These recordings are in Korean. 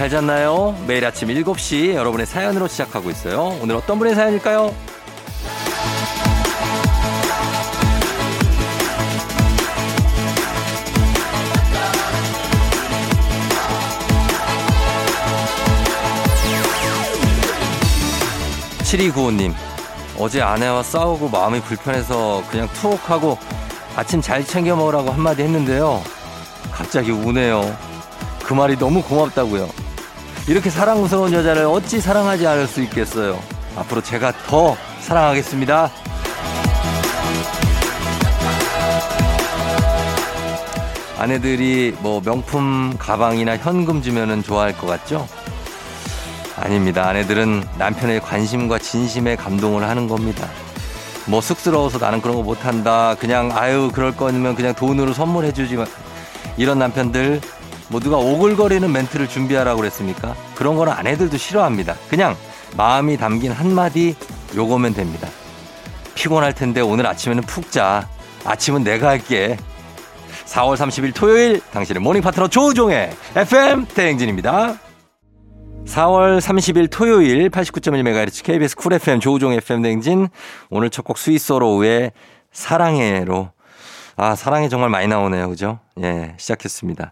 잘 잤나요? 매일 아침 7시 여러분의 사연으로 시작하고 있어요. 오늘 어떤 분의 사연일까요? 7295님, 어제 아내와 싸우고 마음이 불편해서 그냥 툭 하고 아침 잘 챙겨 먹으라고 한마디 했는데요. 갑자기 우네요. 그 말이 너무 고맙다고요. 이렇게 사랑스러운 여자를 어찌 사랑하지 않을 수 있겠어요. 앞으로 제가 더 사랑하겠습니다. 아내들이 뭐 명품 가방이나 현금 주면은 좋아할 것 같죠? 아닙니다. 아내들은 남편의 관심과 진심에 감동을 하는 겁니다. 뭐 쑥스러워서 나는 그런 거 못한다. 그냥 아유 그럴 거면 그냥 돈으로 선물해 주지 만 이런 남편들 뭐 누가 오글거리는 멘트를 준비하라고 그랬습니까? 그런 거는 아내들도 싫어합니다. 그냥 마음이 담긴 한마디 요거면 됩니다. 피곤할 텐데 오늘 아침에는 푹 자. 아침은 내가 할게. 4월 30일 토요일 당신의 morning 파트너 조우종의 FM 대행진입니다. 4월 30일 토요일 89.1MHz KBS 쿨 FM 조우종 FM 댕진 오늘 첫 곡 스위스로우의 사랑해로 아 사랑해 정말 많이 나오네요 그죠 예 시작했습니다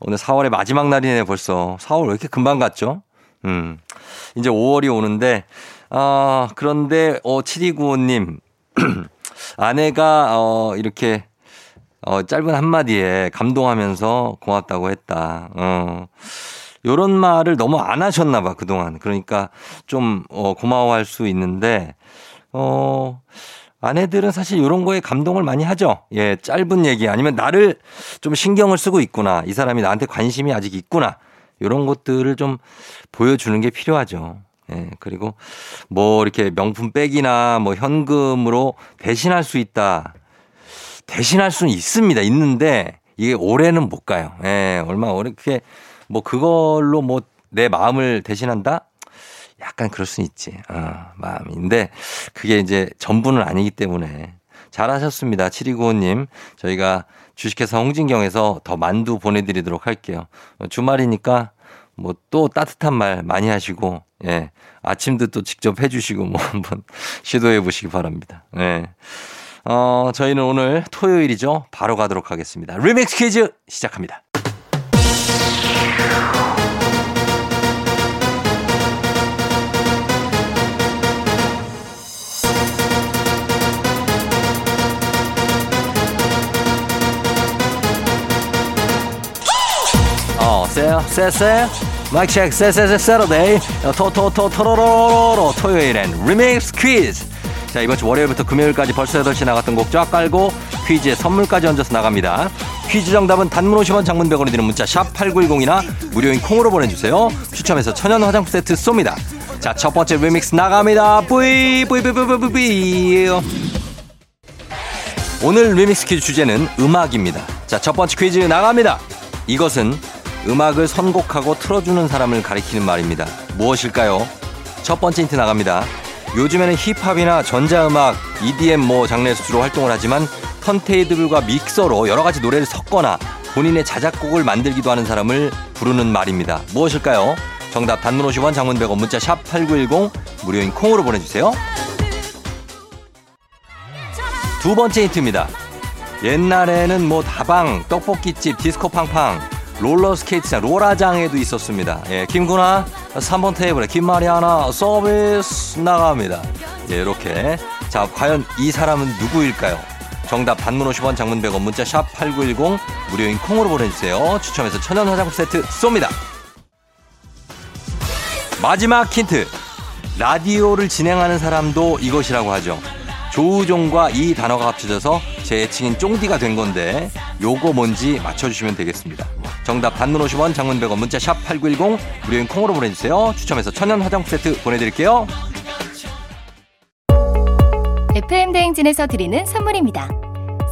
오늘 4월의 마지막 날이네 벌써. 4월 왜 이렇게 금방 갔죠? 음. 이제 5월이 오는데 아 그런데 어 7295님 아내가 어 이렇게 어 짧은 한마디에 감동하면서 고맙다고 했다. 어. 요런 말을 너무 안 하셨나 봐, 그동안. 그러니까 좀, 어, 고마워할 수 있는데, 어, 아내들은 사실 요런 거에 감동을 많이 하죠. 예, 짧은 얘기 아니면 나를 좀 신경을 쓰고 있구나. 이 사람이 나한테 관심이 아직 있구나. 요런 것들을 좀 보여주는 게 필요하죠. 예, 그리고 뭐 이렇게 명품 백이나 뭐 현금으로 대신할 수 있다. 대신할 수는 있습니다. 있는데 이게 올해는 못 가요. 예, 얼마 오래 그게 뭐 그걸로 뭐 내 마음을 대신한다? 약간 그럴 수는 있지. 어, 마음인데 그게 이제 전부는 아니기 때문에 잘하셨습니다. 7295님. 저희가 주식회사 홍진경에서 더 만두 보내드리도록 할게요. 주말이니까 뭐 또 따뜻한 말 많이 하시고, 예. 아침도 또 직접 해주시고 뭐 한번 시도해 보시기 바랍니다. 예. 어, 저희는 오늘 토요일이죠. 바로 가도록 하겠습니다. 리믹스 퀴즈 시작합니다. 세세. 마이크 체크, 세세세, Saturday. 토토토, 토로로로로. 토요일엔 리믹스 퀴즈. 자, 이번 주 월요일부터 금요일까지 벌써 8시 나갔던 곡 쫙 깔고 퀴즈에 선물까지 얹어서 나갑니다. 퀴즈 정답은 단문 50원 장문 100원이 드는 문자 샵 8910이나 무료인 콩으로 보내주세요. 추첨해서 천연 화장품 세트 쏩니다. 자, 첫 번째 리믹스 나갑니다. 뿌이, 뿌이, 뿌이, 뿌이, 뿌이. 오늘 리믹스 퀴즈 주제는 음악입니다. 자, 첫 번째 퀴즈 나갑니다. 이것은 음악을 선곡하고 틀어주는 사람을 가리키는 말입니다. 무엇일까요? 첫 번째 힌트 나갑니다. 요즘에는 힙합이나 전자음악, EDM 뭐 장르에서 주로 활동을 하지만 턴테이블과 믹서로 여러 가지 노래를 섞거나 본인의 자작곡을 만들기도 하는 사람을 부르는 말입니다. 무엇일까요? 정답 단문 50원 장문 100원 문자 샵 8910 무료인 콩으로 보내주세요. 두 번째 힌트입니다. 옛날에는 뭐 다방, 떡볶이집, 디스코 팡팡, 롤러스케이트장, 로라장에도 있었습니다. 예, 김구나 3번 테이블에 김마리아나 서비스 나갑니다. 예, 이렇게. 자, 과연 이 사람은 누구일까요? 정답 단문 50원 장문 100원 문자 샵 8910 무료인 콩으로 보내주세요. 추첨해서 천연 화장품 세트 쏩니다. 마지막 힌트. 라디오를 진행하는 사람도 이것이라고 하죠. 조우종과 이 단어가 합쳐져서 제 애칭인 쫑디가 된 건데 요거 뭔지 맞춰주시면 되겠습니다. 정답 단문 50원 장문 100원 문자 샵 8910 무료인 콩으로 보내주세요. 추첨해서 천연 화장품 세트 보내드릴게요. FM 대행진에서 드리는 선물입니다.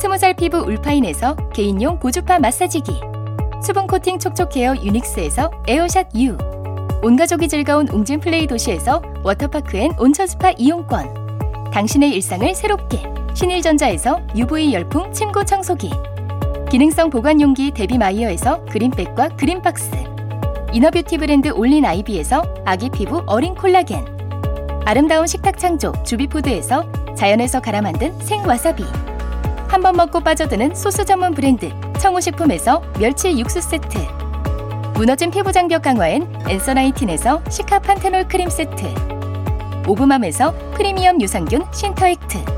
스무살 피부 울파인에서 개인용 고주파 마사지기 수분 코팅 촉촉 헤어 유닉스에서 에어샷 U 온가족이 즐거운 웅진 플레이 도시에서 워터파크 엔 온천 스파 이용권 당신의 일상을 새롭게 신일전자에서 UV 열풍 침구 청소기 기능성 보관용기 데비마이어에서 그린백과 그린박스. inner beauty 브랜드 올린 아이비에서 아기 피부 어린 콜라겐. 아름다운 식탁 창조 주비푸드에서 자연에서 갈아 만든 생와사비. 한 번 먹고 빠져드는 소스 전문 브랜드 청우식품에서 멸치 육수 세트. 무너진 피부 장벽 강화엔 엔서나이틴에서 시카 판테놀 크림 세트. 오브맘에서 프리미엄 유산균 신터액트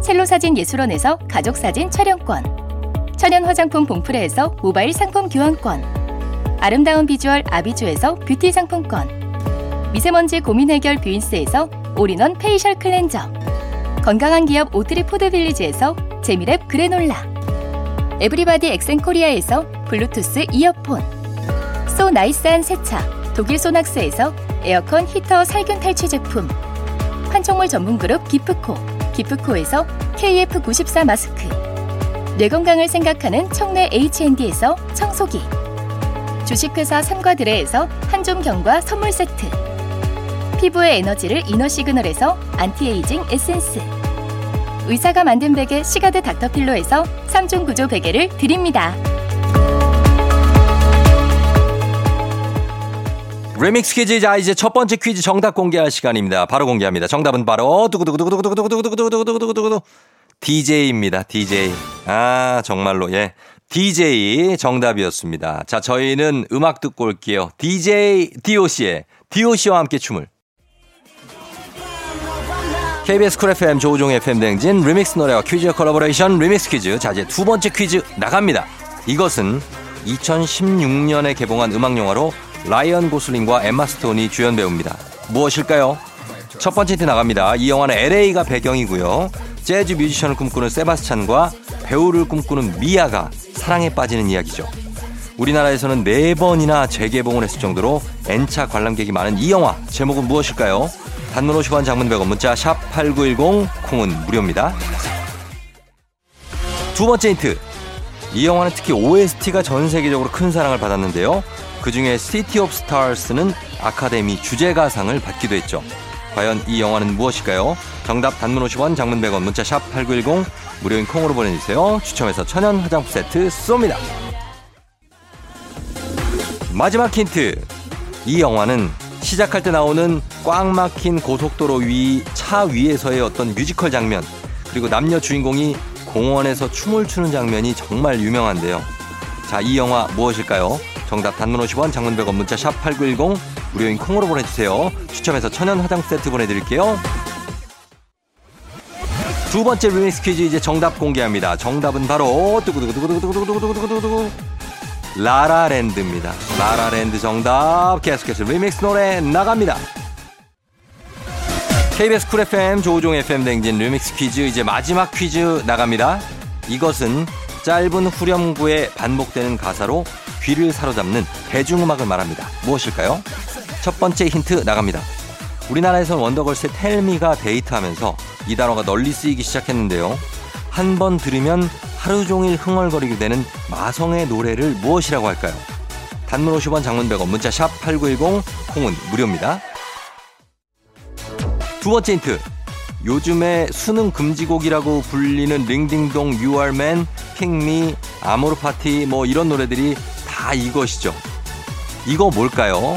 첼로 사진 예술원에서 가족 사진 촬영권 천연 화장품 봉프레에서 모바일 상품 교환권 아름다운 비주얼 아비주에서 뷰티 상품권 미세먼지 고민 해결 뷰인스에서 all-in-one facial cleanser 건강한 기업 오트리 푸드빌리지에서 재미랩 그래놀라 everybody 엑센코리아에서 블루투스 이어폰 so nice한 세차 독일 소낙스에서 에어컨 히터 살균 탈취 제품 판촉물 전문 그룹 기프코 기프코에서 KF94 마스크. 뇌 건강을 생각하는 청내 H&D에서 청소기. 주식회사 삼과드레에서 한종경과 선물 세트. 피부의 에너지를 이너 시그널에서 안티에이징 에센스. 의사가 만든 베개 시가드 닥터필로에서 3중 구조 베개를 드립니다. 리믹스 퀴즈 자 이제 첫 번째 퀴즈 정답 공개할 시간입니다. 바로 공개합니다. 정답은 바로 두구두구두구두구두구두구두구두구두구두구두구 DJ입니다. DJ. 아 정말로 예. DJ 정답이었습니다. 자 저희는 음악 듣고 올게요. DJ DOC의 DOC와 함께 춤을. KBS 쿨 FM 조우종 FM 댕진 리믹스 노래와 퀴즈 콜라보레이션 리믹스 퀴즈. 자 이제 두 번째 퀴즈 나갑니다. 이것은 2016년에 개봉한 음악 영화로 라이언 고슬링과 엠마 스톤이 주연 배우입니다. 무엇일까요? 첫 번째 힌트 나갑니다. 이 영화는 LA가 배경이고요. 재즈 뮤지션을 꿈꾸는 세바스찬과 배우를 꿈꾸는 미아가 사랑에 빠지는 이야기죠. 우리나라에서는 네 번이나 재개봉을 했을 정도로 N차 관람객이 많은 이 영화 제목은 무엇일까요? 단문 50원 장문 100원 문자 샵 8910 콩은 무료입니다. 두 번째 힌트. 이 영화는 특히 OST가 전 세계적으로 큰 사랑을 받았는데요. 그 중에 City of Stars는 아카데미 주제가상을 받기도 했죠. 과연 이 영화는 무엇일까요? 정답 단문 50원, 장문 100원, 문자 샵 8910, 무료인 콩으로 보내주세요. 추첨해서 천연 화장품 세트 쏩니다. 마지막 힌트. 이 영화는 시작할 때 나오는 꽉 막힌 고속도로 위 차 위에서의 어떤 뮤지컬 장면 그리고 남녀 주인공이 공원에서 춤을 추는 장면이 정말 유명한데요. 자, 이 영화 무엇일까요? 정답 단문 50원, 장문 100원, 문자 샵 8910, 무료인 콩으로 보내주세요. 추첨해서 천연 화장품 세트 보내드릴게요. 두 번째 리믹스 퀴즈 이제 정답 공개합니다. 정답은 바로 두구두구두구두구두구두구두구두구두구 라라랜드입니다. 라라랜드 정답 계속해서 리믹스 노래 나갑니다. KBS 쿨 FM 조우종 FM 댕진 리믹스 퀴즈 이제 마지막 퀴즈 나갑니다. 이것은 짧은 후렴구에 반복되는 가사로 귀를 사로잡는 대중음악을 말합니다. 무엇일까요? 첫 번째 힌트 나갑니다. 우리나라에선 원더걸스의 Tell Me가 히트하면서 이 단어가 널리 쓰이기 시작했는데요. 한 번 들으면 하루 종일 흥얼거리게 되는 마성의 노래를 무엇이라고 할까요? 단문 50원 장문 100원 문자 샵 8910 콩은 무료입니다. 두 번째 힌트. 요즘에 수능 금지곡이라고 불리는 링딩동 유알맨, 핑미, 아모르 파티 뭐 이런 노래들이 다 이것이죠. 이거 뭘까요?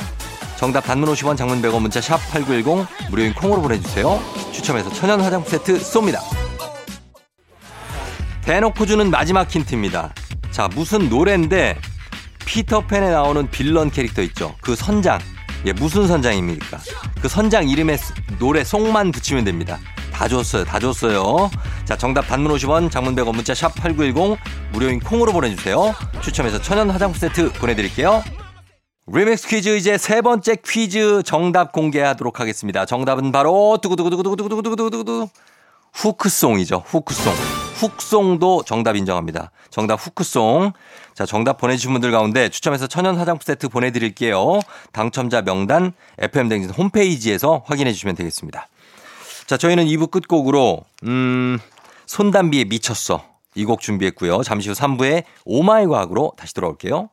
정답 단문 50원 장문 100원 문자 샵 8910 무료인 콩으로 보내주세요. 추첨해서 천연 화장품 세트 쏩니다. 대놓고 주는 마지막 힌트입니다. 자 무슨 노래인데 피터팬에 나오는 빌런 캐릭터 있죠. 그 선장. 예, 무슨 선장입니까? 그 선장 이름에 노래 송만 붙이면 됩니다. 다 줬어요. 다 줬어요. 자, 정답 단문 50원, 장문 100원, 문자 샵 8910, 무료인 콩으로 보내 주세요. 추첨해서 천연 화장품 세트 보내 드릴게요. 리믹스 퀴즈 이제 세 번째 퀴즈 정답 공개하도록 하겠습니다. 정답은 바로 두구두구두구두구두구두구두구 후크송이죠. 후크송. 훅송도 정답 인정합니다. 정답 후크송. 자, 정답 보내주신 분들 가운데 추첨해서 천연 화장품 세트 보내드릴게요. 당첨자 명단 FM댕진 홈페이지에서 확인해 주시면 되겠습니다. 자, 저희는 2부 끝곡으로, 음, 손담비에 미쳤어. 이 곡 준비했고요. 잠시 후 3부에 오마이 과학으로 다시 돌아올게요.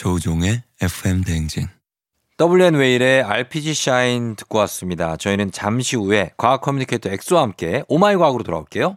조우종의 FM 대행진. W&Whale의 RPG Shine 듣고 왔습니다. 저희는 잠시 후에 과학 communicator 엑소와 함께 oh my 과학으로 돌아올게요.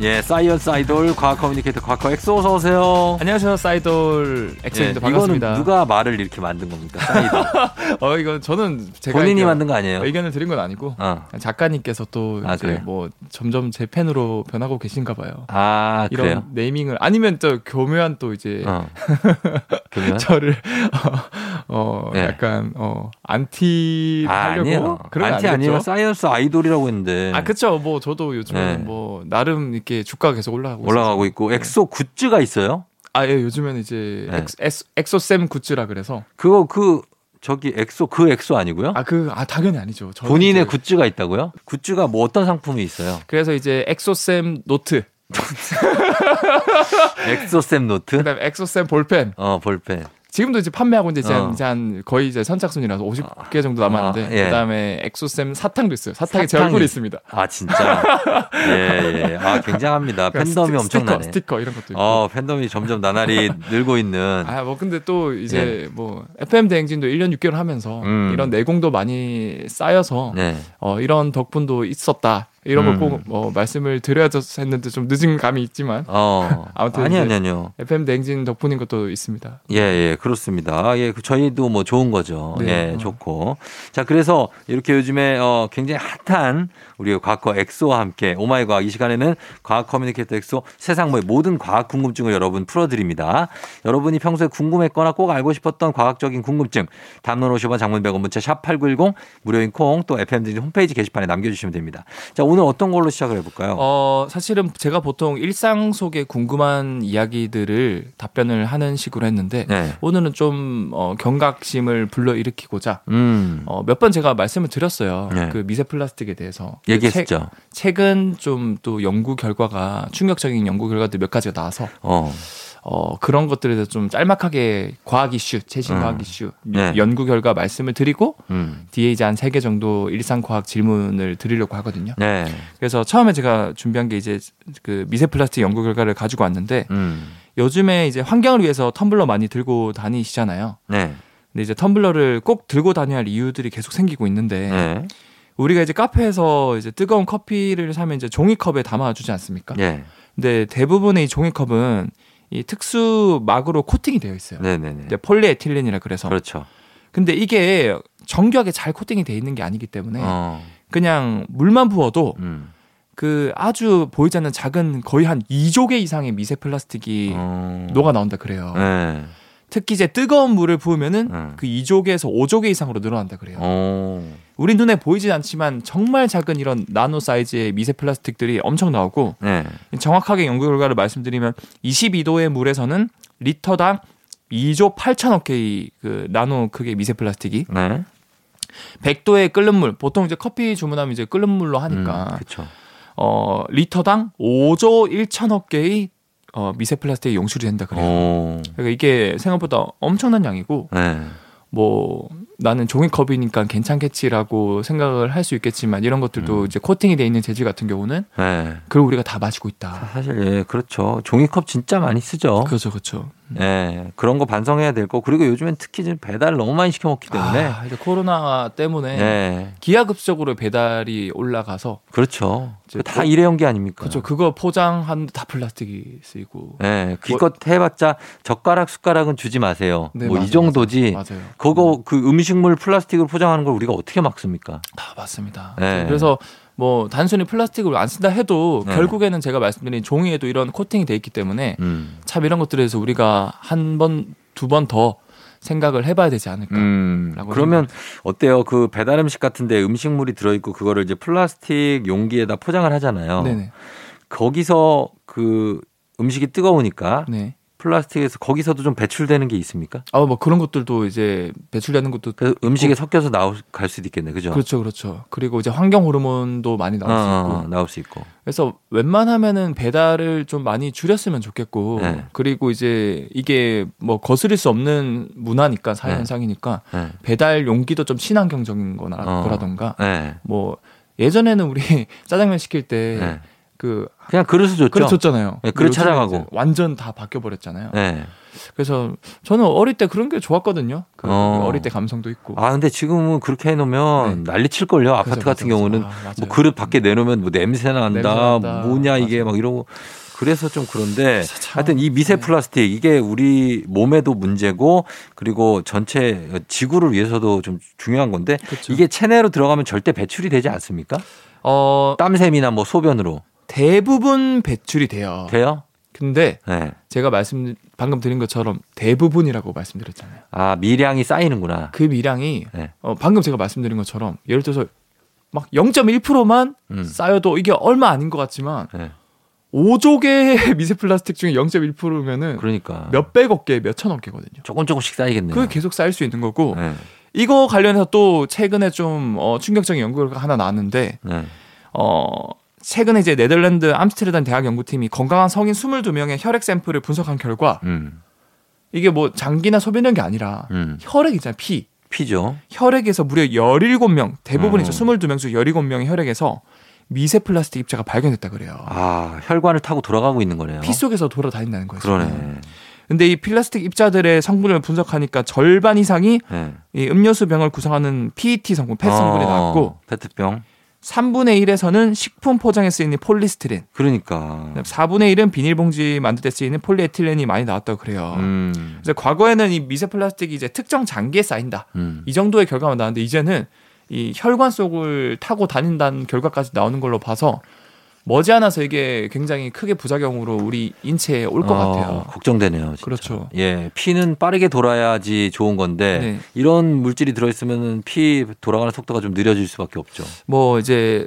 예, science 아이돌 과학 communicator 과커 엑소 어서 오세요. 안녕하세요, 사이돌 예, 엑소입니다. 이거는 반갑습니다. 누가 말을 이렇게 만든 겁니까? 어, 이거 저는 제가 본인이 이렇게 만든 거 아니에요? 의견을 드린 건 아니고 어. 작가님께서 또 아, 이제 그래요? 뭐 점점 제 팬으로 변하고 계신가 봐요. 아, 이런 그래요? naming을 아니면 또 교묘한 또 이제 어. 저를 어, 어 네. 약간 어 안티 아, 하려고 아니에요. 그런 거 안티? 아니에요. science 아이돌이라고 했는데. 아, 그쵸. 뭐, 저도 요즘은 네. 뭐, 나름 이렇게 주가가 계속 올라가고 올라가고 있어서. 있고 엑소 굿즈가 있어요. 아, 예, 요즘에는 이제 네. 엑, 엑, 엑소쌤 굿즈라 그래서. 그거 그 저기 엑소 그 엑소 아니고요? 아, 그, 아, 당연히 아니죠. 본인의 이제 굿즈가 있다고요? 굿즈가 뭐 어떤 상품이 있어요? 그래서 이제 엑소쌤 노트, 엑소쌤 노트? 그다음에 엑소쌤 볼펜. 어 볼펜. 지금도 이제 판매하고 이제, 어. 한, 이제 한 거의 이제 선착순이라서 50개 정도 남았는데 아, 예. 그다음에 엑소쌤 사탕도 있어요. 사탕에 제 사탕이- 얼굴이 있습니다. 아 진짜. 예, 예. 아 굉장합니다. 팬덤이 스티- 엄청나네. 스티커, 스티커 이런 것도 있고. 어 팬덤이 점점 나날이 늘고 있는. 아, 뭐 근데 또 이제 뭐 FM 대행진도 1년 6개월 하면서 네. 음. 이런 내공도 많이 쌓여서 네. 어, 이런 덕분도 있었다. 이런 음. 걸꼭 뭐 말씀을 드려야 했는데 좀 늦은 감이 있지만 어. 아무튼 아니 아니 아니요. FM 대행진 덕분인 것도 있습니다. 예, 예, 그렇습니다. 예, 그 저희도 뭐 좋은 거죠. 네. 예, 어. 좋고. 자, 그래서 이렇게 요즘에 어, 굉장히 핫한 우리 과커 엑소와 함께 oh my 과학 이 시간에는 과학 communicator 엑소 세상의 모든 과학 궁금증을 여러분 풀어드립니다. 여러분이 평소에 궁금했거나 꼭 알고 싶었던 과학적인 궁금증 담론 50원 장문 100원 문자 샵 8910 무료인 콩 또 FMD 홈페이지 게시판에 남겨주시면 됩니다. 자, 오늘 어떤 걸로 시작을 해볼까요? 어, 사실은 제가 보통 일상 속에 궁금한 이야기들을 답변을 하는 식으로 했는데 네. 오늘은 좀 어, 경각심을 불러일으키고자 음. 어, 몇 번 제가 말씀을 드렸어요. 네. 그 미세 플라스틱에 대해서. 그 얘기했죠. 책, 최근 좀 또 연구 결과가 충격적인 연구 결과들 몇 가지가 나와서 어. 어, 그런 것들에 대해서 좀 짤막하게 과학 이슈, 최신 음. 과학 이슈, 네. 연구 결과 말씀을 드리고 음. 뒤에 이제 한 세 개 정도 일상 과학 질문을 드리려고 하거든요. 네. 그래서 처음에 제가 준비한 게 이제 그 미세 플라스틱 연구 결과를 가지고 왔는데 음. 요즘에 이제 환경을 위해서 텀블러 많이 들고 다니시잖아요. 네. 근데 이제 텀블러를 꼭 들고 다녀야 할 이유들이 계속 생기고 있는데 네. 우리가 이제 카페에서 이제 뜨거운 커피를 사면 이제 종이컵에 담아주지 않습니까? 예. 근데 대부분의 이 종이컵은 이 특수 막으로 코팅이 되어 있어요. 네네네. 이제 폴리에틸렌이라 그래서. 그렇죠. 근데 이게 정교하게 잘 코팅이 돼 있는 게 아니기 때문에 어. 그냥 물만 부어도 음. 그 아주 보이지 않는 작은 거의 한 2조개 이상의 미세 플라스틱이 어. 녹아 나온다 그래요. 네. 특히 이제 뜨거운 물을 부으면은 음. 그 2조개에서 5조개 이상으로 늘어난다 그래요. 어. 우리 눈에 보이지 않지만 정말 작은 이런 나노 사이즈의 미세 플라스틱들이 엄청 나오고 네. 정확하게 연구 결과를 말씀드리면 22도의 물에서는 리터당 2조 8천억 개의 그 나노 크기의 미세 플라스틱이 네. 100도의 끓는 물 보통 이제 커피 주문하면 이제 끓는 물로 하니까 그렇죠. 어 리터당 5조 1천억 개의 어 미세 플라스틱이 용출이 된다 그래요. 오. 그러니까 이게 생각보다 엄청난 양이고 네. 뭐 나는 종이컵이니까 괜찮겠지라고 생각을 할 수 있겠지만 이런 것들도 음. 이제 코팅이 돼 있는 재질 같은 경우는 네. 그걸 우리가 다 마시고 있다. 사실 예, 그렇죠. 종이컵 진짜 많이 쓰죠. 그렇죠, 그렇죠. 예, 그런 거 반성해야 될 거. 그리고 요즘엔 특히 지금 배달 너무 많이 시켜 먹기 때문에. 아, 이제 코로나 때문에 예, 기하급적으로 배달이 올라가서 그렇죠. 이제 다 뭐- 일회용 기 아닙니까? 그렇죠. 그거 포장하는데 다 플라스틱이 쓰이고. 예, 기껏 해봤자 젓가락 숟가락은 주지 마세요. 네, 뭐 맞아요, 이 정도지. 맞아요. 그거 그 음식물 플라스틱으로 포장하는 걸 우리가 어떻게 막습니까? 다 맞습니다. 네. 그래서 뭐 단순히 플라스틱을 안 쓴다 해도 네. 결국에는 제가 말씀드린 종이에도 이런 코팅이 돼 있기 때문에 음. 참 이런 것들에 대해서 우리가 한 번, 두 번 더 생각을 해봐야 되지 않을까. 음, 라고 그러면 어때요? 그 배달 음식 같은데 음식물이 들어있고 그거를 이제 플라스틱 용기에다 포장을 하잖아요. 네네. 거기서 그 음식이 뜨거우니까 네. 플라스틱에서 거기서도 좀 배출되는 게 있습니까? 아, 뭐 그런 것들도 이제 배출되는 것도 음식에 섞여서 나올 갈 수도 있겠네, 그죠? 그렇죠, 그렇죠. 그리고 이제 환경 호르몬도 많이 나올 수 어, 있고. 어, 나올 수 있고. 그래서 웬만하면은 배달을 좀 많이 줄였으면 좋겠고 네. 그리고 이제 이게 뭐 거스릴 수 없는 문화니까 사회 네. 현상이니까 네. 배달 용기도 좀 친환경적인 거나 어. 거라던가 네. 뭐 예전에는 우리 짜장면 시킬 때 네. 그 그냥 그릇을 줬죠. 그릇 줬잖아요. 네, 그릇 찾아가고. 완전 다 바뀌어 버렸잖아요. 네. 그래서 저는 어릴 때 그런 게 좋았거든요. 그 어. 어릴 때 감성도 있고. 아, 근데 지금은 그렇게 해놓으면 네. 난리 칠 걸요. 아파트 그죠, 같은 그죠, 경우는. 아, 맞아요. 뭐 그릇 밖에 내놓으면 뭐 냄새 난다. 뭐냐 이게. 막 이러고 그래서 좀 그런데 참, 하여튼 이 미세 네. 플라스틱 이게 우리 몸에도 문제고 그리고 전체 지구를 위해서도 좀 중요한 건데 그렇죠. 이게 체내로 들어가면 절대 배출이 되지 않습니까? 어 땀샘이나 뭐 소변으로 대부분 배출이 돼요. 돼요? 근데 네. 제가 말씀 방금 드린 것처럼 대부분이라고 말씀드렸잖아요. 아 미량이 쌓이는구나. 그 미량이 네. 어, 방금 제가 말씀드린 것처럼 예를 들어서 막 0.1%만 음. 쌓여도 이게 얼마 아닌 것 같지만 네. 5조 개의 미세 플라스틱 중에 0.1%면은 그러니까 몇백억 개, 몇천억 개거든요. 조금 조금씩 쌓이겠네요. 그게 계속 쌓일 수 있는 거고 네. 이거 관련해서 또 최근에 좀 어, 충격적인 연구가 하나 나왔는데 네. 어 최근에 이제 네덜란드 암스테르담 대학 연구팀이 건강한 성인 22명의 혈액 샘플을 분석한 결과 음. 이게 뭐 장기나 소변이란 게 아니라 음. 혈액 있잖아요 피 피죠. 혈액에서 무려 17명 대부분이죠 음. 22명 중 17명의 혈액에서 미세 플라스틱 입자가 발견됐다 그래요 아 혈관을 타고 돌아가고 있는 거네요. 피 속에서 돌아다닌다는 거죠 그러네. 근데 이 플라스틱 입자들의 성분을 분석하니까 절반 이상이 네. 이 음료수 병을 구성하는 PET 성분, PET 성분이 어, 나왔고 페트병. 3분의 1에서는 식품 포장에 쓰이는 폴리스티린, 그러니까. 4분의 1은 비닐봉지 만들 때 쓰이는 폴리에틸렌이 많이 나왔다고 그래요. 음. 그래서 과거에는 이 미세 플라스틱이 이제 특정 장기에 쌓인다. 음. 이 정도의 결과만 나왔는데 이제는 이 혈관 속을 타고 다닌다는 결과까지 나오는 걸로 봐서 머지않아서 이게 굉장히 크게 부작용으로 우리 인체에 올 것 어, 같아요. 걱정되네요. 진짜. 그렇죠. 예, 피는 빠르게 돌아야지 좋은 건데 네. 이런 물질이 들어있으면 피 돌아가는 속도가 좀 느려질 수밖에 없죠. 뭐 이제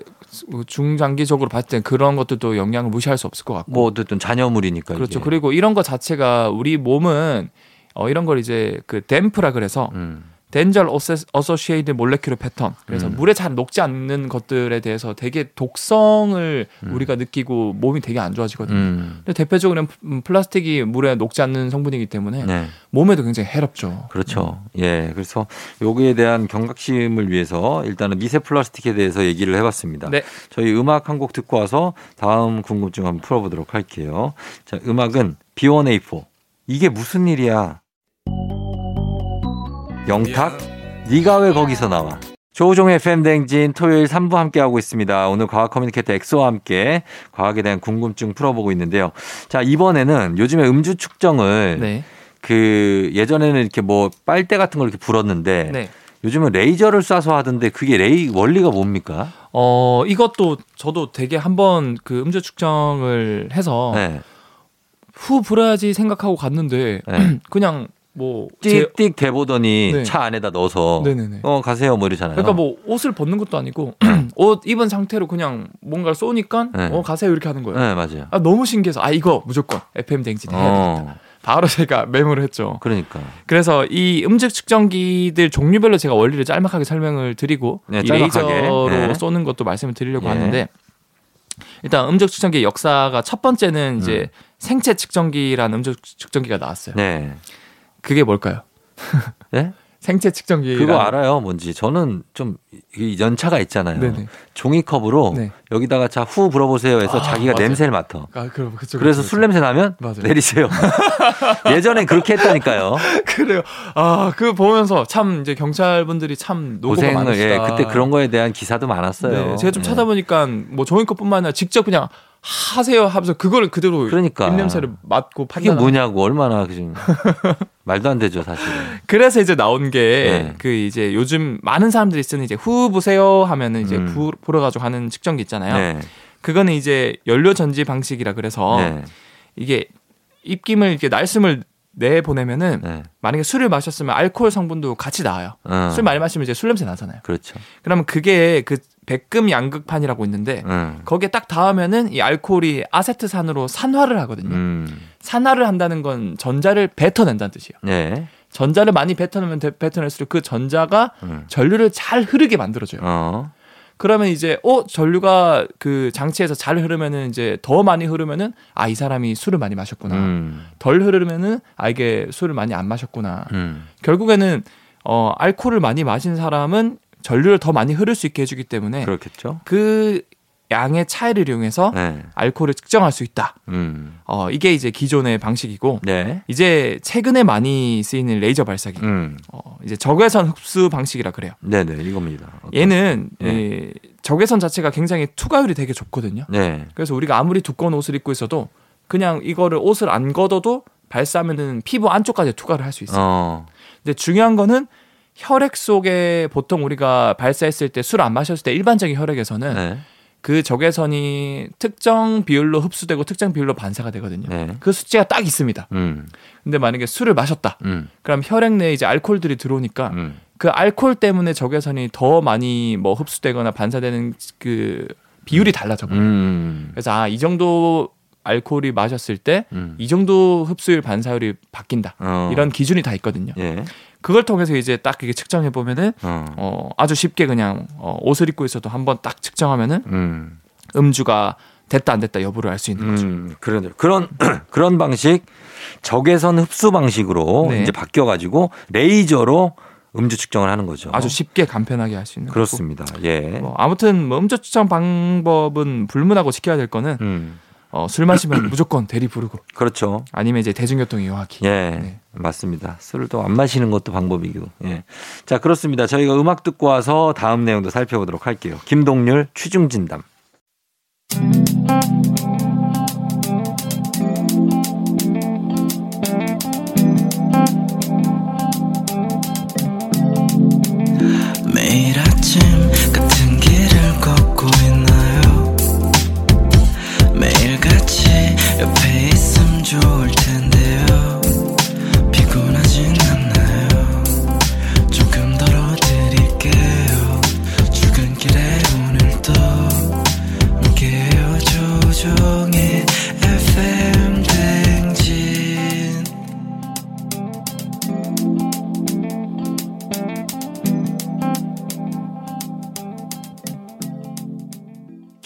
중장기적으로 봤을 땐 그런 것들도 영향을 무시할 수 없을 것 같고. 뭐 어쨌든 잔여물이니까. 그렇죠. 이게. 그리고 이런 것 자체가 우리 몸은 어 이런 걸 이제 그 DAMP라 그래서 음. danger associated molecular pattern. 그래서 음. 물에 잘 녹지 않는 것들에 대해서 되게 독성을 음. 우리가 느끼고 몸이 되게 안 좋아지거든요. 음. 근데 대표적으로는 플라스틱이 물에 녹지 않는 성분이기 때문에 네. 몸에도 굉장히 해롭죠. 그렇죠. 예. 그래서 여기에 대한 경각심을 위해서 일단은 미세 플라스틱에 대해서 얘기를 해봤습니다. 네. 저희 음악 한 곡 듣고 와서 다음 궁금증 한번 풀어보도록 할게요. 자, 음악은 B1A4. 이게 무슨 일이야? 영탁? 네가 왜 거기서 나와? 조우종의 FM 대행진 토요일 3부 함께하고 있습니다. 오늘 과학 communicator 엑소와 함께 과학에 대한 궁금증 풀어보고 있는데요. 자, 이번에는 요즘에 음주 측정을 네. 그 예전에는 이렇게 뭐 빨대 같은 걸 이렇게 불었는데 네. 요즘은 레이저를 쏴서 하던데 그게 레이 원리가 뭡니까? 어, 이것도 저도 되게 한번 그 음주 측정을 해서 네. 후 불어야지 생각하고 갔는데 네. 그냥 뭐 제- 띡띡 대보더니 네. 차 안에다 넣어서 네네네. 어 가세요 뭐 이러잖아요. 그러니까 뭐 옷을 벗는 것도 아니고 옷 입은 상태로 그냥 뭔가를 쏘니까 네. 어 가세요 이렇게 하는 거예요. 네 맞아요. 아 너무 신기해서 아 이거 무조건 FM 댕진 해야 되겠다. 어 바로 제가 메모를 했죠. 그러니까 그래서 이 음질 측정기들 종류별로 제가 원리를 짤막하게 설명을 드리고 네, 이. 레이저로 네. 쏘는 것도 말씀을 드리려고 예. 하는데 일단 음적 측정기의 역사가 첫 번째는 이제 음. 생체 측정기라는 음적 측정기가 나왔어요. 네. 그게 뭘까요? 네? 생체 측정기. 그거 알아요, 뭔지. 저는 좀이 연차가 있잖아요. 네네. 종이컵으로 네. 여기다가 자 후 불어보세요 해서 아, 자기가 맞아요. 냄새를 맡아. 아, 그럼 그쵸, 그래서 그쵸, 술 냄새 나면 맞아요. 내리세요. 예전엔 그렇게 했다니까요. 그래요. 아, 그 보면서 참 이제 경찰분들이 참 노고가 고생을 많으시다. 예, 그때 그런 거에 대한 기사도 많았어요. 네, 제가 좀 예. 찾아보니까 뭐 종이컵뿐만 아니라 직접 그냥 하세요 하면서 그거를 그대로 그러니까. 입냄새를 맡고 판단. 뭐냐고 얼마나 그좀 말도 안 되죠, 사실은. 그래서 이제 나온 게 네. 그 이제 요즘 많은 사람들이 쓰는 이제 후 보세요 하면은 이제 음. 부, 불어가지고 하는 측정기 있잖아요. 네. 그거는 이제 연료 전지 방식이라 그래서 네. 이게 입김을 이렇게 날숨을 내 보내면은 네. 만약에 술을 마셨으면 알코올 성분도 같이 나와요. 어. 술 많이 마시면 이제 술 냄새 나잖아요. 그렇죠. 그러면 그게 그 백금 양극판이라고 있는데 음. 거기에 딱 닿으면은 이 알코올이 아세트산으로 산화를 하거든요. 음. 산화를 한다는 건 전자를 뱉어낸다는 뜻이에요. 네. 전자를 많이 뱉어내면 되- 뱉어낼수록 그 전자가 음. 전류를 잘 흐르게 만들어줘요. 어. 그러면 이제 어 전류가 그 장치에서 잘 흐르면은 이제 더 많이 흐르면은 아 이 사람이 술을 많이 마셨구나. 음. 덜 흐르면은 아 이게 술을 많이 안 마셨구나. 음. 결국에는 어 알코올을 많이 마신 사람은 전류를 더 많이 흐를 수 있게 해주기 때문에 그렇겠죠. 그 양의 차이를 이용해서 네. 알코올을 측정할 수 있다. 음. 어 이게 이제 기존의 방식이고 네. 이제 최근에 많이 쓰이는 레이저 발사기. 음. 어 이제 적외선 흡수 방식이라 그래요. 네 네, 이겁니다. 어떤- 얘는 네. 예, 적외선 자체가 굉장히 투과율이 되게 좋거든요. 네. 그래서 우리가 아무리 두꺼운 옷을 입고 있어도 그냥 이거를 옷을 안 걷어도 발사하면은 피부 안쪽까지 투과를 할 수 있어요. 어. 근데 중요한 거는 혈액 속에 보통 우리가 발사했을 때 술 안 마셨을 때 일반적인 혈액에서는 네. 그 적외선이 특정 비율로 흡수되고 특정 비율로 반사가 되거든요. 네. 그 수치가 딱 있습니다. 음. 근데 만약에 술을 마셨다. 음. 그럼 혈액 내에 이제 알코올들이 들어오니까 음. 그 알코올 때문에 적외선이 더 많이 뭐 흡수되거나 반사되는 그 비율이 달라져 버려요. 음. 그래서 아 이 정도 알코올이 마셨을 때이 음. 정도 흡수율 반사율이 바뀐다. 어. 이런 기준이 다 있거든요. 예. 그걸 통해서 이제 딱 이게 측정해 보면은 어. 어 아주 쉽게 그냥 어, 옷을 입고 있어도 한번 딱 측정하면은 음. 음주가 됐다 안 됐다 여부를 알 수 있는 거죠. 음. 그런 그런 그런 방식 적외선 흡수 방식으로 네. 이제 바뀌어 가지고 레이저로 음주 측정을 하는 거죠. 아주 쉽게 간편하게 할 수 있는 그렇습니다. 예. 거고. 뭐 아무튼 뭐 음주 측정 방법은 불문하고 지켜야 될 거는 음. 어, 술 마시면 무조건 대리 부르고 그렇죠. 아니면 이제 대중교통 이용하기. 예, 네. 맞습니다. 술을 또 안 마시는 것도 방법이고. 예. 자, 그렇습니다. 저희가 음악 듣고 와서 다음 내용도 살펴보도록 할게요. 김동률 취중 진담.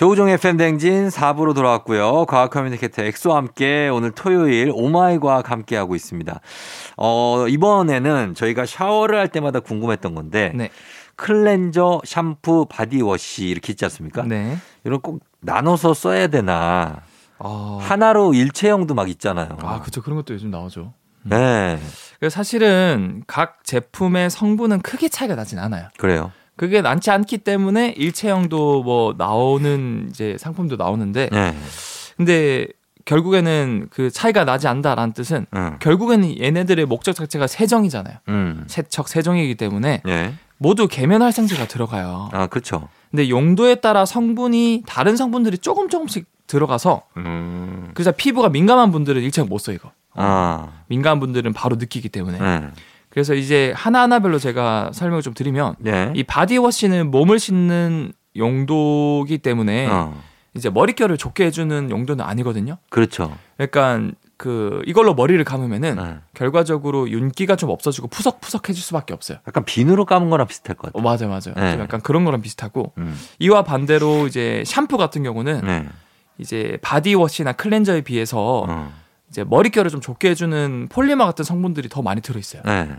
조우종의 FM 대행진 4부로 돌아왔고요. 과학 communicator 엑소와 함께 오늘 토요일 oh my 과학 함께 하고 있습니다. 어, 이번에는 저희가 샤워를 할 때마다 궁금했던 건데 네. 클렌저, 샴푸, body wash 이렇게 있지 않습니까? 네. 이런 꼭 나눠서 써야 되나? 아, 하나로 일체형도 막 있잖아요. 아 그렇죠. 그런 것도 요즘 나오죠. 네. 그래서 사실은 각 제품의 성분은 크게 차이가 나진 않아요. 그래요. 그게 많지 않기 때문에 일체형도 뭐 나오는 이제 상품도 나오는데 네. 근데 결국에는 그 차이가 나지 않다라는 뜻은 음. 결국에는 얘네들의 목적 자체가 세정이잖아요. 음. 세척 세정이기 때문에 예. 모두 계면 활성제가 들어가요. 아, 그렇죠. 근데 용도에 따라 성분이 다른 성분들이 조금 조금씩 들어가서 음. 그래서 피부가 민감한 분들은 일체형 못 써 이거. 아. 민감한 분들은 바로 느끼기 때문에. 네. 그래서 이제 하나하나별로 제가 설명을 좀 드리면 네. 이 body wash는 몸을 씻는 용도기 때문에 어. 이제 머릿결을 좋게 해주는 용도는 아니거든요. 그렇죠. 그러니까 그 이걸로 머리를 감으면은 네. 결과적으로 윤기가 좀 없어지고 푸석푸석해질 수밖에 없어요. 약간 비누로 감은 거랑 비슷할 것 어, 같아요. 맞아요, 맞아요. 네. 좀 약간 그런 거랑 비슷하고 음. 이와 반대로 이제 샴푸 같은 경우는 네. 이제 body wash나 cleanser에 비해서 어. 이제 머릿결을 좀 좋게 해주는 폴리머 같은 성분들이 더 많이 들어있어요. 네.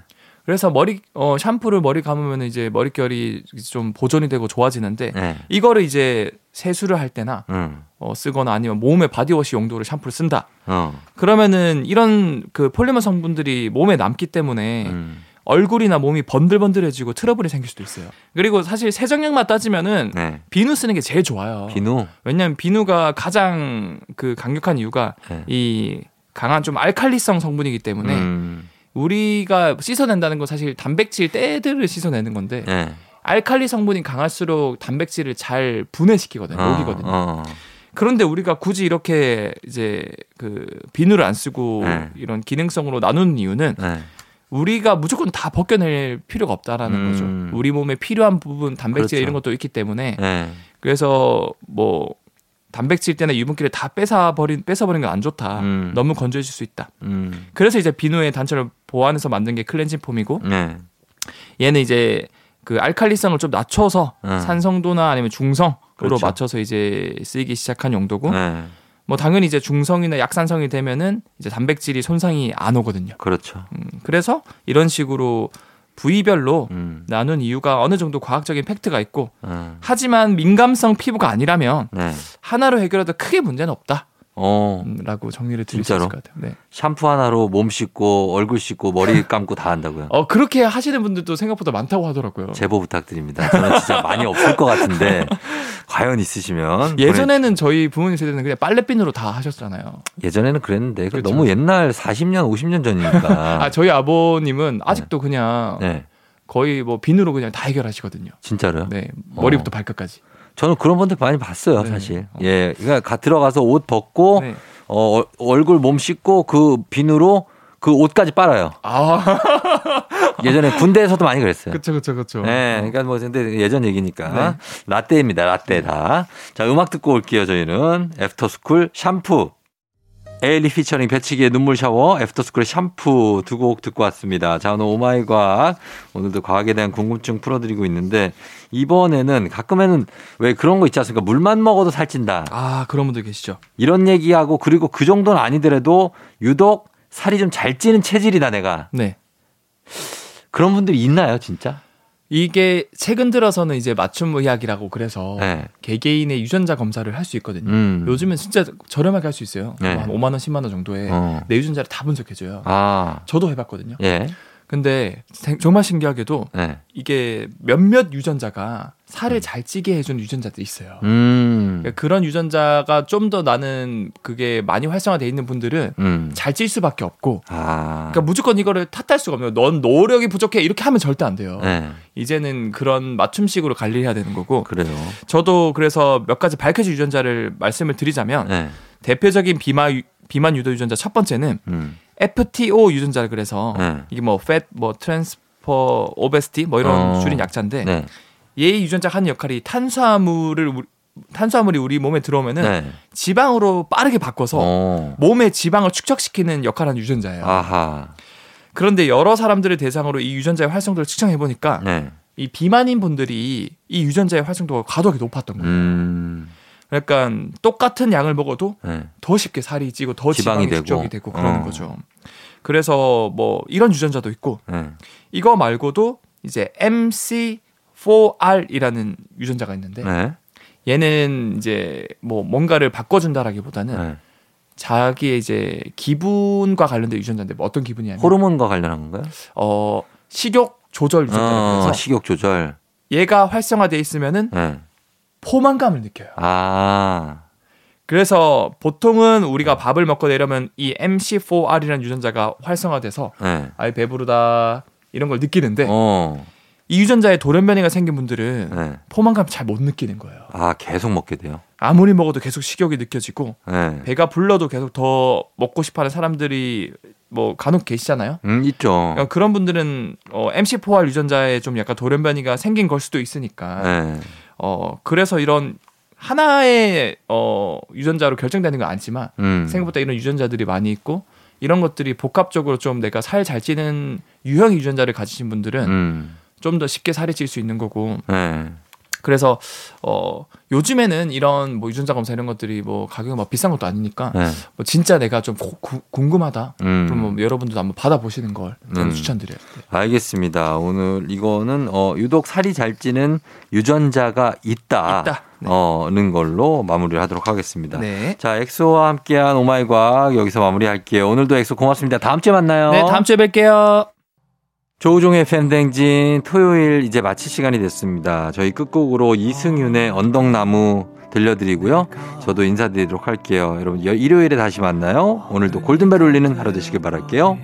그래서 머리 어 샴푸를 머리 감으면 이제 머릿결이 좀 보존이 되고 좋아지는데 네. 이거를 이제 세수를 할 때나 음. 어, 쓰거나 아니면 몸에 body wash 용도로 샴푸를 쓴다. 어. 그러면은 이런 그 폴리머 성분들이 몸에 남기 때문에 음. 얼굴이나 몸이 번들번들해지고 트러블이 생길 수도 있어요. 그리고 사실 세정력만 따지면은 네. 비누 쓰는 게 제일 좋아요. 비누. 왜냐하면 비누가 가장 그 강력한 이유가 네. 이 강한 좀 알칼리성 성분이기 때문에 음. 우리가 씻어낸다는 건 사실 단백질 때들을 씻어내는 건데 네. 알칼리 성분이 강할수록 단백질을 잘 분해시키거든요. 어, 녹이거든요. 어. 그런데 우리가 굳이 이렇게 이제 그 비누를 안 쓰고 네. 이런 기능성으로 나누는 이유는 네. 우리가 무조건 다 벗겨낼 필요가 없다라는 음. 거죠. 우리 몸에 필요한 부분 단백질 그렇죠. 이런 것도 있기 때문에 네. 그래서 뭐 단백질 때나 유분기를 다 뺏어 버린 뺏어 버리는 건 안 좋다. 음. 너무 건조해질 수 있다. 음. 그래서 이제 비누의 단체를 보완해서 만든 게 클렌징 폼이고 네. 얘는 이제 그 알칼리성을 좀 낮춰서 음. 산성도나 아니면 중성으로 그렇죠. 맞춰서 이제 쓰이기 시작한 용도고 네. 뭐 당연히 이제 중성이나 약산성이 되면은 이제 단백질이 손상이 안 오거든요. 그렇죠. 음, 그래서 이런 식으로 부위별로 음. 나눈 이유가 어느 정도 과학적인 팩트가 있고 어. 하지만 민감성 피부가 아니라면 네. 하나로 해결해도 크게 문제는 없다 라고 어. 정리를 드릴 수 진짜로? 있을 것 같아요. 네. 샴푸 하나로 몸 씻고 얼굴 씻고 머리 감고 다 한다고요. 어 그렇게 하시는 분들도 생각보다 많다고 하더라고요. 제보 부탁드립니다. 저는 진짜 많이 없을 것 같은데 과연 있으시면 예전에는 저희 부모님 세대는 그냥 빨래비누로 다 하셨잖아요. 보내- 예전에는 그랬는데 그 그렇죠. 너무 옛날 40년 50년 전이니까. 아 저희 아버님은 아직도 그냥 네. 거의 뭐 비누로 그냥 다 해결하시거든요. 진짜로요? 네 머리부터 발끝까지. 저는 그런 분들 많이 봤어요, 네. 사실. 어. 예. 그러니까 가 들어가서 옷 벗고 네. 어, 얼- 얼굴 몸 씻고 그 비누로 그 옷까지 빨아요. 아 예전에 군대에서도 많이 그랬어요. 그쵸 그쵸 그쵸. 네, 그러니까 뭐 근데 예전 얘기니까 네. 라떼입니다, 라떼 다. 자, 음악 듣고 올게요. 저희는 애프터스쿨 샴푸. 에일리 피처링 배치기의 눈물 샤워, 애프터스쿨의 샴푸 두 곡 듣고 왔습니다. 자, 오늘 오마이 과학. 오늘도 과학에 대한 궁금증 풀어드리고 있는데, 이번에는 가끔에는 왜 그런 거 있지 않습니까? 물만 먹어도 살찐다. 아 그런 분들 계시죠. 이런 얘기하고, 그리고 그 정도는 아니더라도 유독 살이 좀 잘 찌는 체질이다, 내가. 네. 그런 분들이 있나요, 진짜? 이게 최근 들어서는 이제 맞춤 의학이라고 그래서 네. 개개인의 유전자 검사를 할 수 있거든요. 음. 요즘은 진짜 저렴하게 할 수 있어요. 네. 한 5만 원, 10만 원 정도에 어. 내 유전자를 다 분석해줘요. 아, 저도 해봤거든요. 예. 근데 생- 정말 신기하게도 네. 이게 몇몇 유전자가 살을 잘 찌게 해주는 유전자들이 있어요. 음. 그러니까 그런 유전자가 좀 더 나는 그게 많이 활성화돼 있는 분들은 음. 잘찔 수밖에 없고 아. 그러니까 무조건 이거를 탓할 수가 없네요. 넌 노력이 부족해 이렇게 하면 절대 안 돼요. 네. 이제는 그런 맞춤식으로 관리해야 되는 거고 그래요. 저도 그래서 몇 가지 밝혀진 유전자를 말씀을 드리자면 네. 대표적인 유- 비만 유도 유전자 첫 번째는 음. FTO 유전자를 그래서 네. 이게 뭐 fat 뭐 transfer obesity 뭐 이런 어. 줄인 약자인데 네. 얘 유전자가 하는 역할이 탄수화물을 우리- 탄수화물이 우리 몸에 들어오면은 네. 지방으로 빠르게 바꿔서 어. 몸에 지방을 축적시키는 역할을 하는 유전자예요. 아하. 그런데 여러 사람들을 대상으로 이 유전자의 활성도를 측정해 보니까 네. 이 비만인 분들이 이 유전자의 활성도가 과도하게 높았던 거예요. 음. 그러니까 똑같은 양을 먹어도 네. 더 쉽게 살이 찌고 더 지방이 지방이, 되고. 축적이 되고 그러는 어. 거죠. 그래서 뭐 이런 유전자도 있고 네. 이거 말고도 이제 MC4R이라는 유전자가 있는데 네. 얘는 이제 뭐 뭔가를 바꿔준다라기보다는 네. 자기의 이제 기분과 관련된 유전자인데 뭐 어떤 기분이냐면 호르몬과 관련한 건가요? 어 식욕 조절 유전자라고 어, 식욕 조절. 얘가 활성화돼 있으면은 네. 포만감을 느껴요. 아. 그래서 보통은 우리가 밥을 먹고 내려면 이 MC4R이라는 유전자가 활성화돼서 네. 아이 배부르다 이런 걸 느끼는데 어. 이 유전자에 돌연변이가 생긴 분들은 네. 포만감 잘 못 느끼는 거예요. 아, 계속 먹게 돼요. 아무리 먹어도 계속 식욕이 느껴지고 네. 배가 불러도 계속 더 먹고 싶어하는 사람들이 뭐 간혹 계시잖아요. 음, 있죠. 그러니까 그런 분들은 어, MC4R 유전자에 좀 약간 돌연변이가 생긴 걸 수도 있으니까 네. 어 그래서 이런 하나의 어 유전자로 결정되는 건 아니지만 음. 생각보다 이런 유전자들이 많이 있고 이런 것들이 복합적으로 좀 내가 살 잘 찌는 유형 유전자를 가지신 분들은 음. 좀더 쉽게 살이 찔 수 있는 거고 네. 그래서 어 요즘에는 이런 뭐 유전자 검사 이런 것들이 뭐 가격이 막 비싼 것도 아니니까 네. 뭐 진짜 내가 좀 고- 구- 궁금하다. 음. 그러면 뭐 여러분들도 한번 받아보시는 걸 음. 추천드려요. 네. 알겠습니다. 오늘 이거는 어 유독 살이 잘 찌는 유전자가 있다. 있다. 네. 어는 걸로 마무리를 하도록 하겠습니다. 네. 자, 엑소와 함께한 오마이 과학 여기서 마무리할게요. 오늘도 엑소 고맙습니다. 다음 주에 만나요. 네, 다음 주에 뵐게요. 조우종의 FM대행진 토요일 이제 마칠 시간이 됐습니다. 저희 끝곡으로 이승윤의 언덕나무 들려드리고요. 저도 인사드리도록 할게요. 여러분, 여- 일요일에 다시 만나요. 오늘도 골든벨 울리는 하루 되시길 바랄게요.